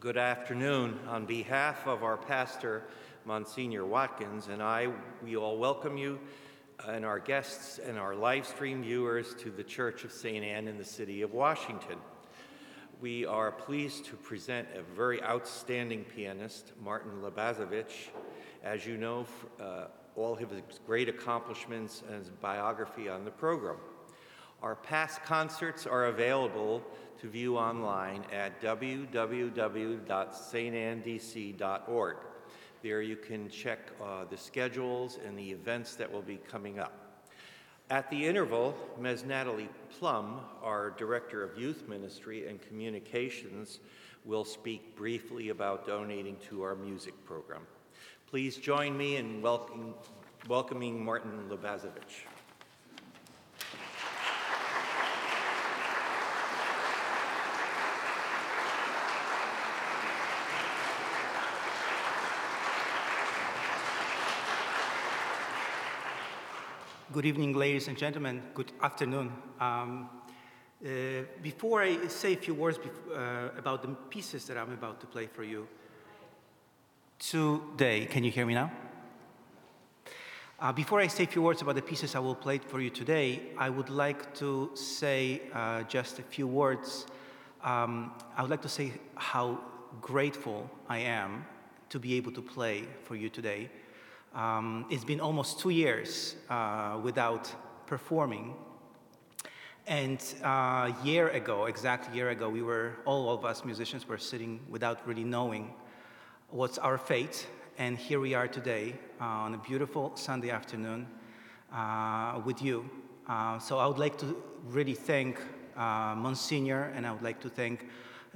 Good afternoon. On behalf of our pastor, Monsignor Watkins, and I, we all welcome you and our guests and our live stream viewers to the Church of St. Anne in the city of Washington. We are pleased to present a very outstanding pianist, Martin Labazevitch. As you know, uh, all his great accomplishments and his biography on the program. Our past concerts are available to view online at www.stanndc.org. There you can check uh, the schedules and the events that will be coming up. At the interval, Ms. Natalie Plum, our Director of Youth Ministry and Communications, will speak briefly about donating to our music program. Please join me in welcoming, welcoming Martin Labazevitch. Good evening, ladies and gentlemen. Good afternoon. Um, uh, before I say a few words uh, about the pieces that I'm about to play for you today, can you hear me now? Uh, before I say a few words about the pieces I will play for you today, I would like to say uh, just a few words. Um, I would like to say how grateful I am to be able to play for you today. Um, it's been almost two years uh, without performing. And a uh, year ago, exact year ago, we were, all of us musicians were sitting without really knowing what's our fate. And here we are today uh, on a beautiful Sunday afternoon uh, with you. So I would like to really thank uh, Monsignor and I would like to thank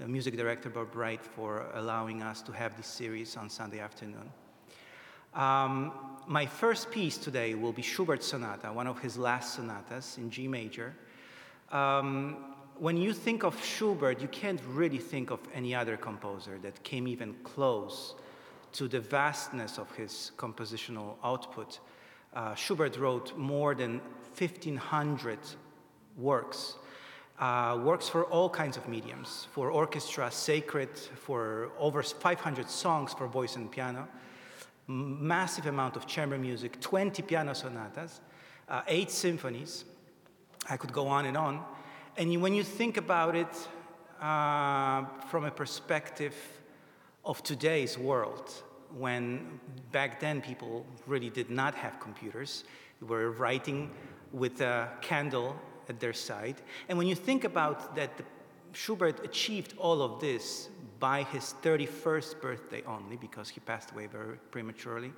music director Bob Wright for allowing us to have this series on Sunday afternoon. Um, my first piece today will be Schubert's Sonata, one of his last sonatas in G major. Um, when you think of Schubert, you can't really think of any other composer that came even close to the vastness of his compositional output. Uh, Schubert wrote more than 1,500 works, uh, works for all kinds of mediums, for orchestra, sacred, for over 500 songs for voice and piano massive amount of chamber music, 20 piano sonatas, uh, eight symphonies. I could go on and on. And when you think about it uh, from a perspective of today's world, when back then people really did not have computers, they were writing with a candle at their side. And when you think about that, Schubert achieved all of this by his 31st birthday only, because he passed away very prematurely.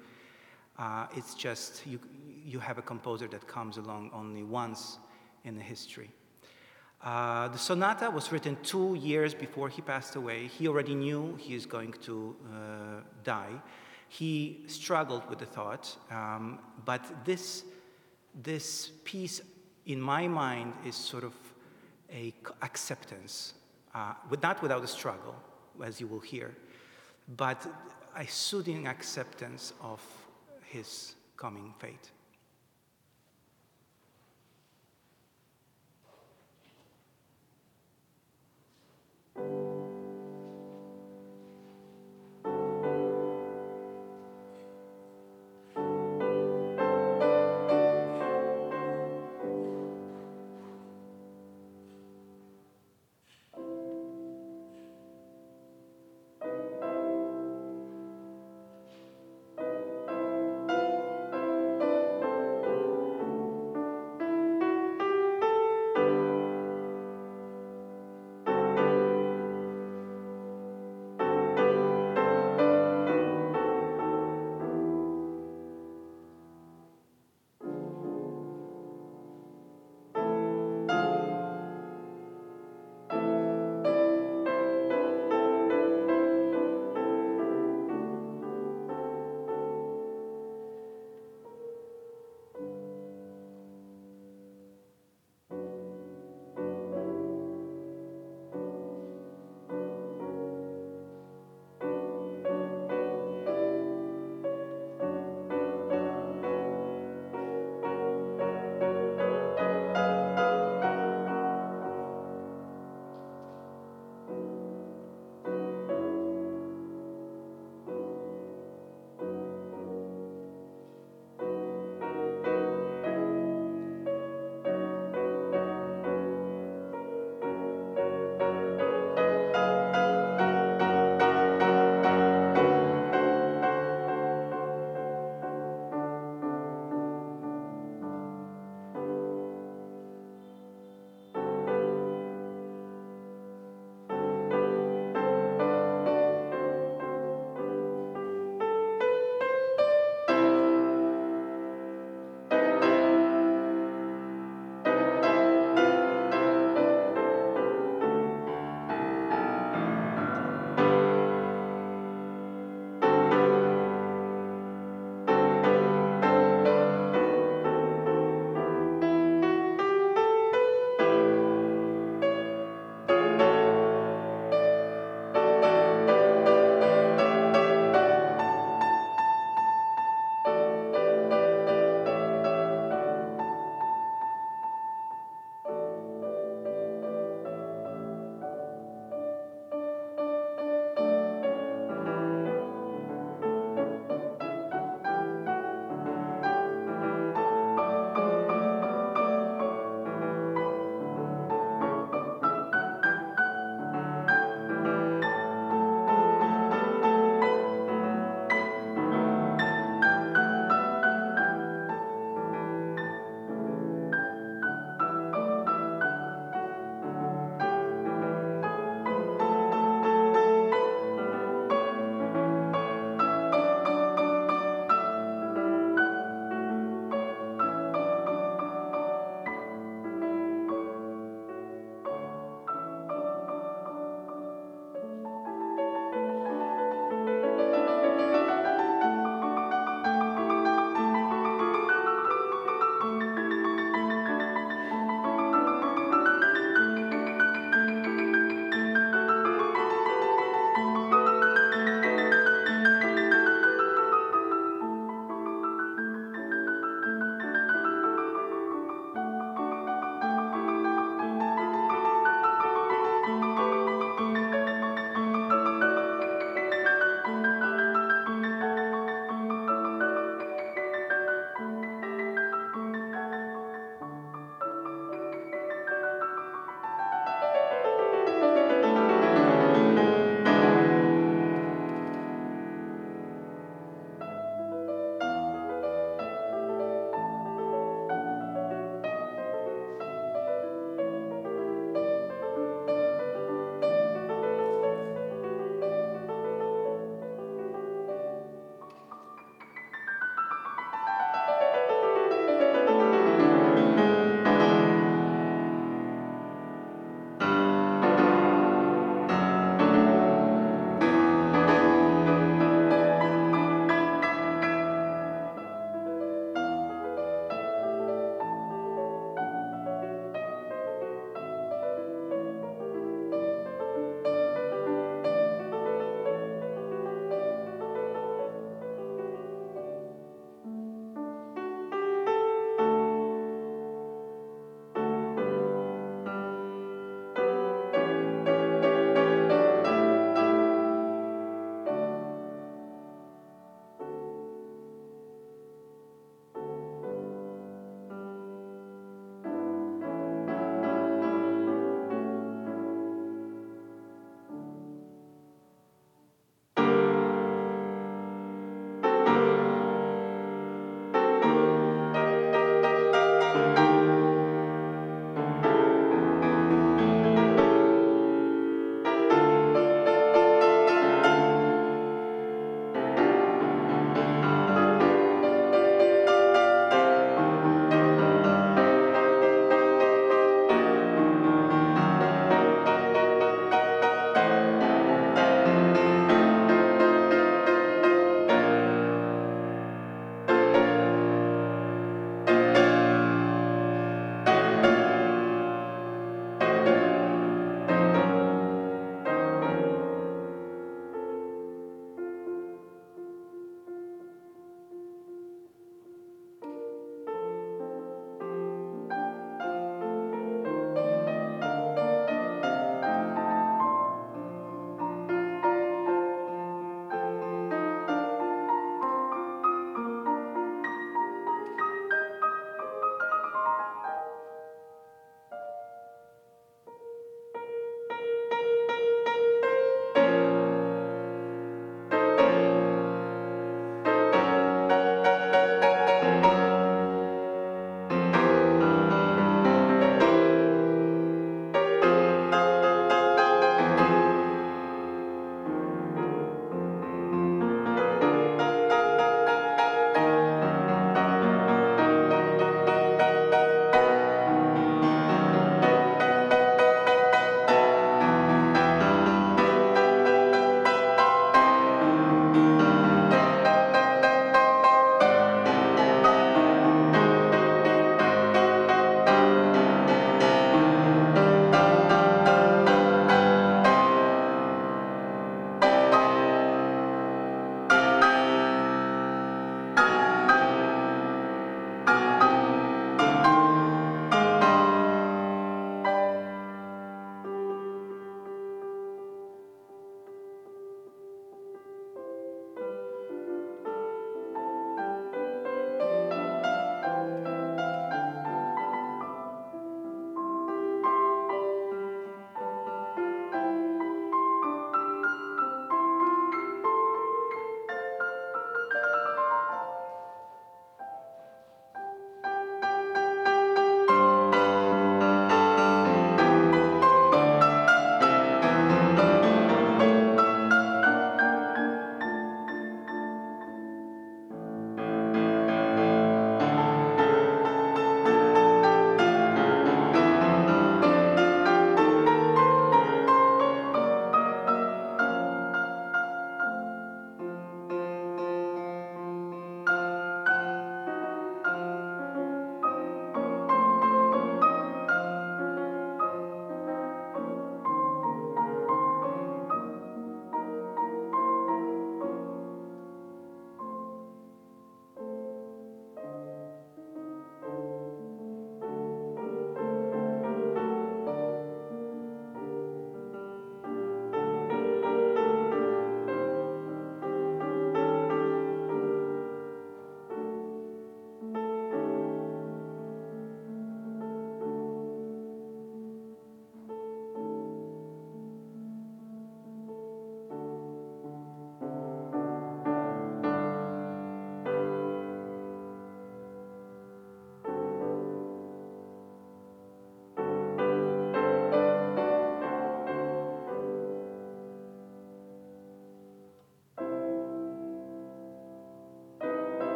Uh, it's just you, you have a composer that comes along only once in the history. Uh, the sonata was written two years before he passed away. He already knew he is going to uh, die. He struggled with the thought, um, but this, this piece, in my mind, is sort of a acceptance, uh, not without a struggle, as you will hear, but a soothing acceptance of his coming fate.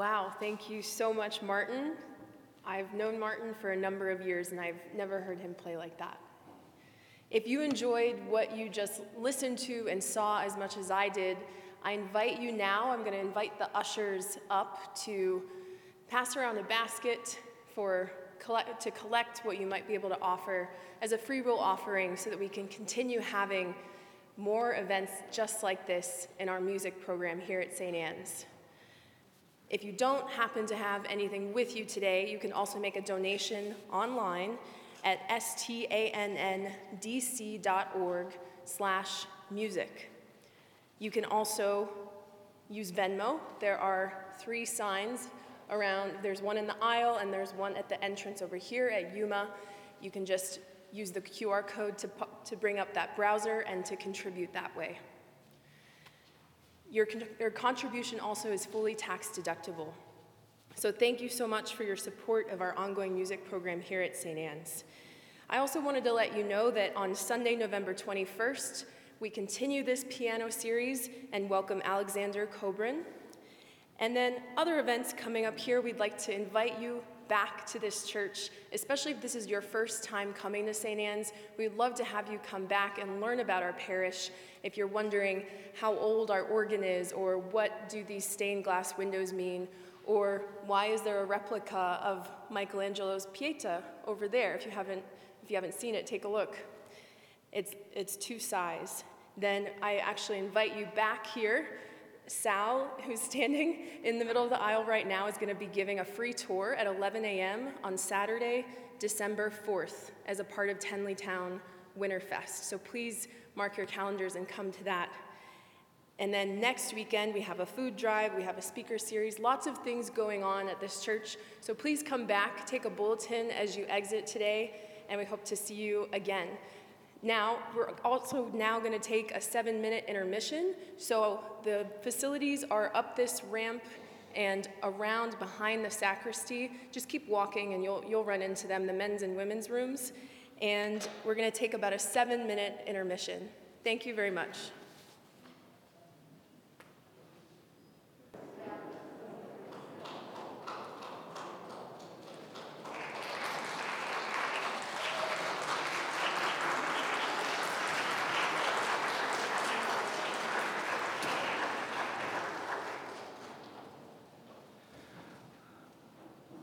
Wow, thank you so much, Martin. I've known Martin for a number of years and I've never heard him play like that. If you enjoyed what you just listened to and saw as much as I did, I invite you now, I'm going to invite the ushers up to pass around a basket for to collect what you might be able to offer as a free will offering so that we can continue having more events just like this in our music program here at St. Anne's. If you don't happen to have anything with you today, you can also make a donation online at stanndc.org slash music. You can also use Venmo. There are three signs around, there's one in the aisle and there's one at the entrance over here at Yuma. You can just use the QR code to, to bring up that browser and to contribute that way. Your, your contribution also is fully tax deductible. So thank you so much for your support of our ongoing music program here at St. Anne's. I also wanted to let you know that on Sunday, November 21st, we continue this piano series and welcome Alexander Kobrin. And then other events coming up here, we'd like to invite you back to this church, especially if this is your first time coming to St. Anne's. We'd love to have you come back and learn about our parish. If you're wondering how old our organ is, or what do these stained glass windows mean, or why is there a replica of Michelangelo's Pieta over there? If you haven't, if you haven't seen it, take a look. It's, it's two size. Then I actually invite you back here Sal, who's standing in the middle of the aisle right now, is going to be giving a free tour at 11 a.m. on Saturday, December 4th, as a part of Tenleytown Winterfest. So please mark your calendars and come to that. And then next weekend, we have a food drive, we have a speaker series, lots of things going on at this church. So please come back, take a bulletin as you exit today, and we hope to see you again. Now, we're also now going to take a seven minute intermission. So the facilities are up this ramp and around behind the sacristy. Just keep walking and you'll, you'll run into them, the men's and women's rooms. And we're going to take about a seven minute intermission. Thank you very much.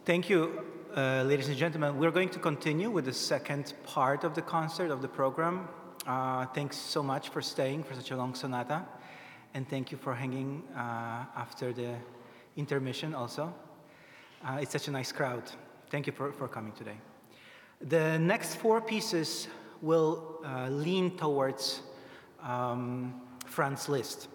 Thank you, uh, ladies and gentlemen. We're going to continue with the second part of the concert of the program. Uh, thanks so much for staying for such a long sonata, and thank you for hanging uh, after the intermission also. Uh, it's such a nice crowd. Thank you for, for coming today. The next four pieces will uh, lean towards um, Franz Liszt.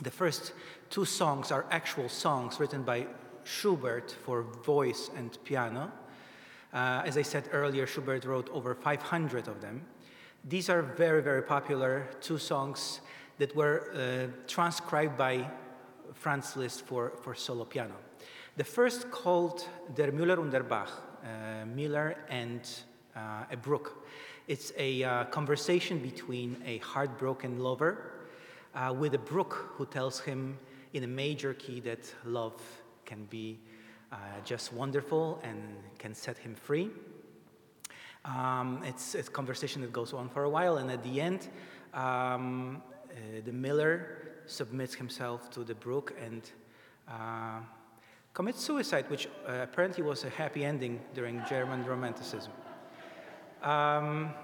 The first two songs are actual songs written by Schubert for voice and piano. Uh, as I said earlier, Schubert wrote over 500 of them. These are very, very popular two songs that were uh, transcribed by Franz Liszt for, for solo piano. The first called Der Müller und der Bach, uh, Miller and uh, a brook. It's a uh, conversation between a heartbroken lover uh, with a brook who tells him in a major key that love can be uh, just wonderful and can set him free. Um, it's, it's, a conversation that goes on for a while, and at the end, um, uh, the miller submits himself to the brook and uh, commits suicide, which uh, apparently was a happy ending during German Romanticism. Um,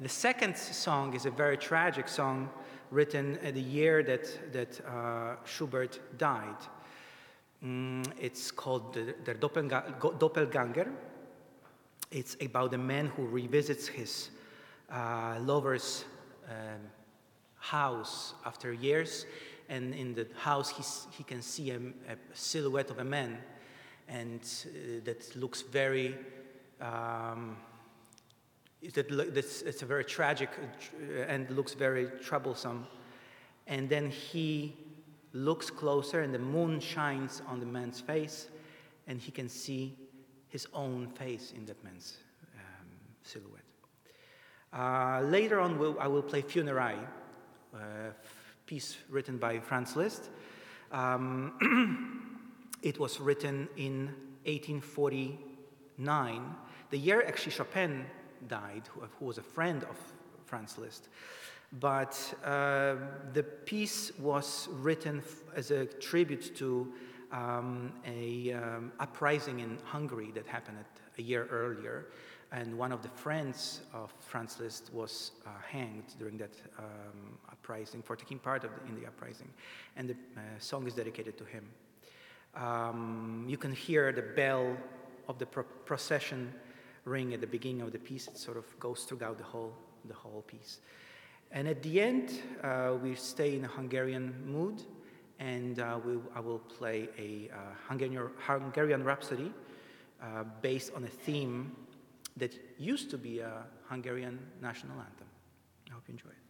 the second song is a very tragic song written the year that, that uh, Schubert died. Mm, it's called Der Doppelganger. It's about a man who revisits his uh, lover's um, house after years, and in the house he can see a, a silhouette of a man, and uh, that looks very. Um, that, it's a very tragic uh, and looks very troublesome. And then he looks closer, and the moon shines on the man's face, and he can see his own face in that man's um, silhouette. Uh, later on, we'll, I will play Funérailles, a piece written by Franz Liszt. Um, it was written in 1849, the year actually Chopin died, who, who was a friend of Franz Liszt. But uh, the piece was written as a tribute to um, a um, uprising in Hungary that happened a year earlier, and one of the friends of Franz Liszt was uh, hanged during that um, uprising for taking part the, in the uprising, and the uh, song is dedicated to him. Um, you can hear the bell of the pro procession ring at the beginning of the piece. It sort of goes throughout the whole the whole piece. And at the end, uh, we stay in a Hungarian mood, and uh, we, I will play a uh, Hungarian, Hungarian Rhapsody uh, based on a theme that used to be a Hungarian national anthem. I hope you enjoy it.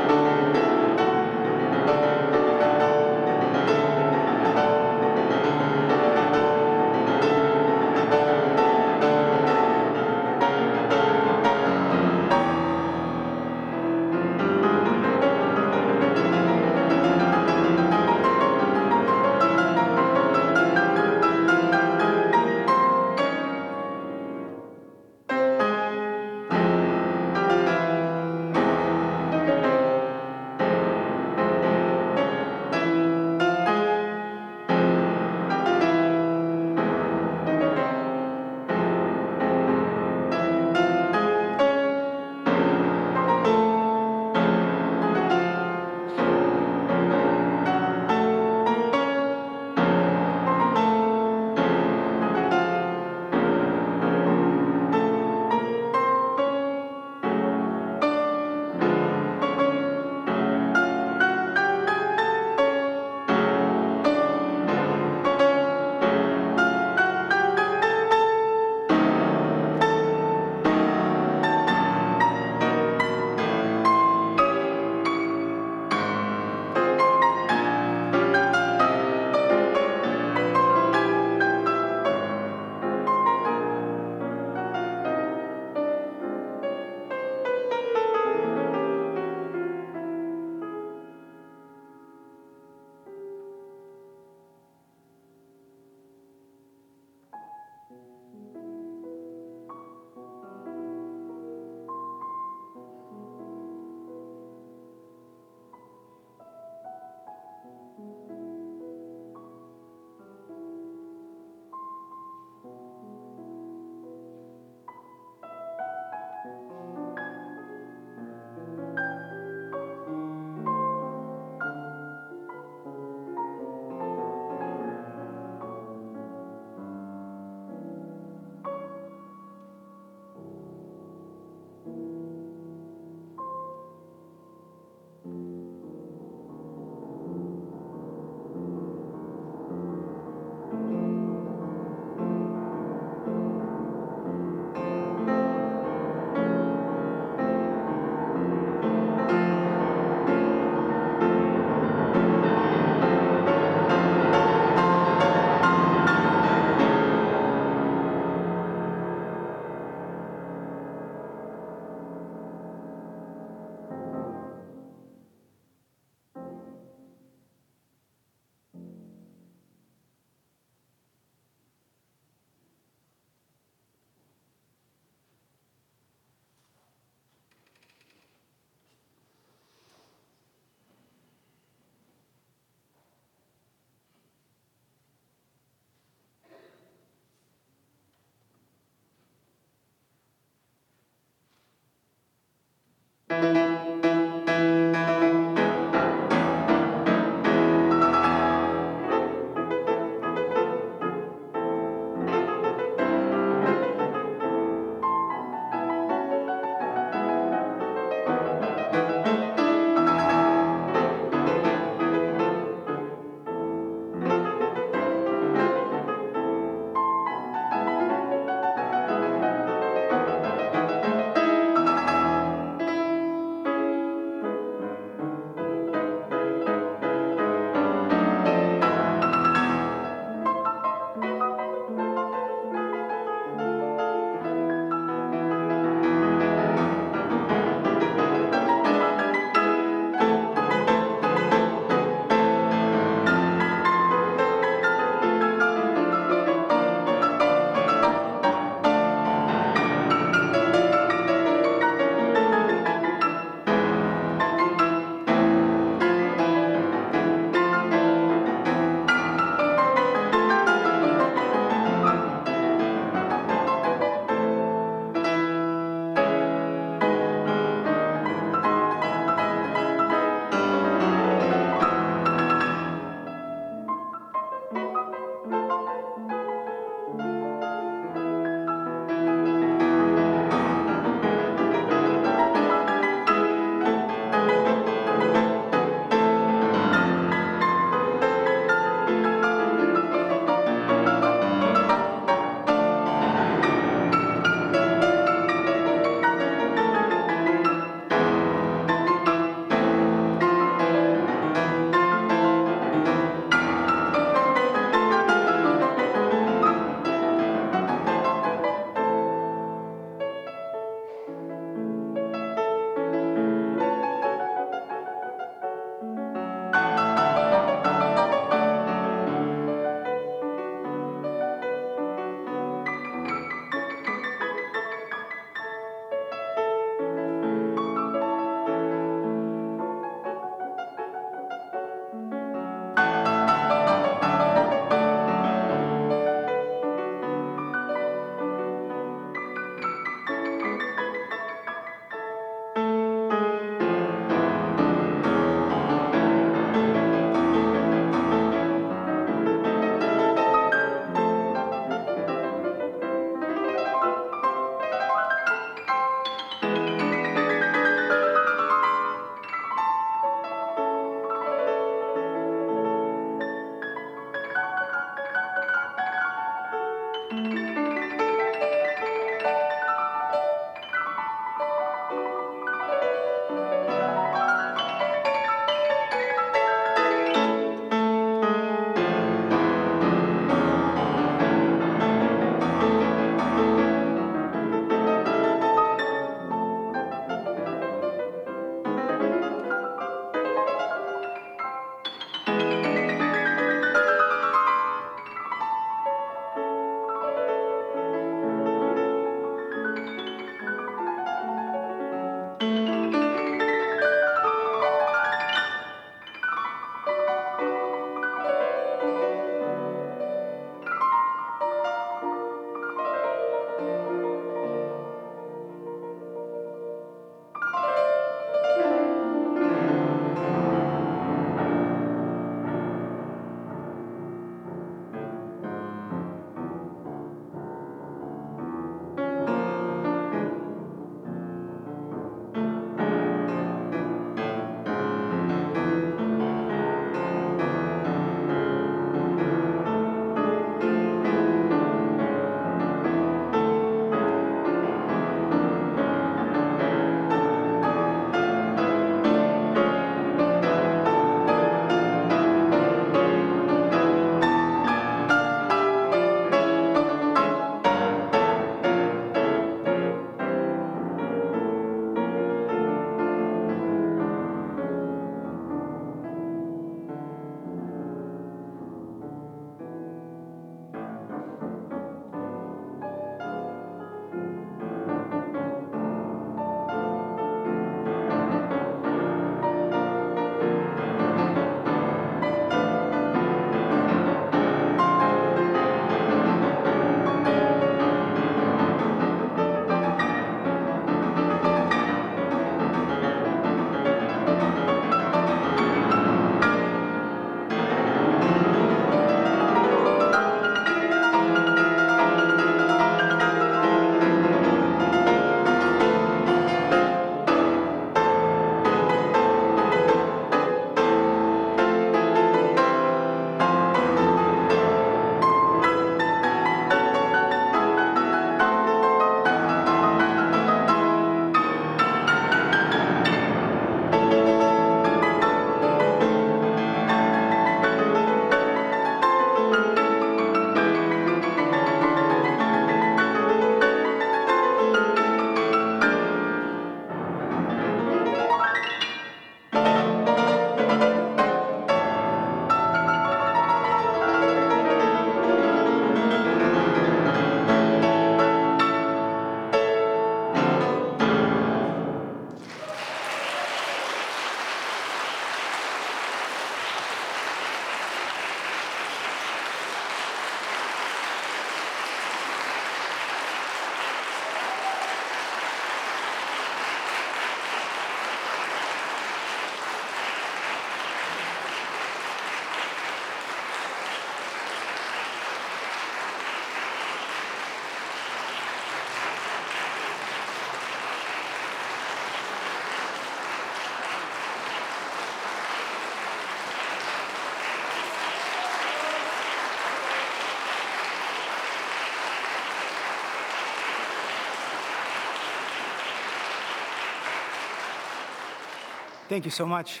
Thank you so much.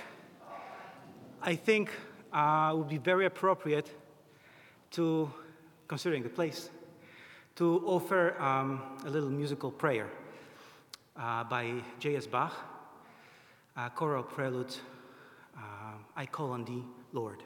I think uh, it would be very appropriate to, considering the place, to offer um, a little musical prayer uh, by J.S. Bach, uh, choral prelude, uh, I Call on Thee, Lord.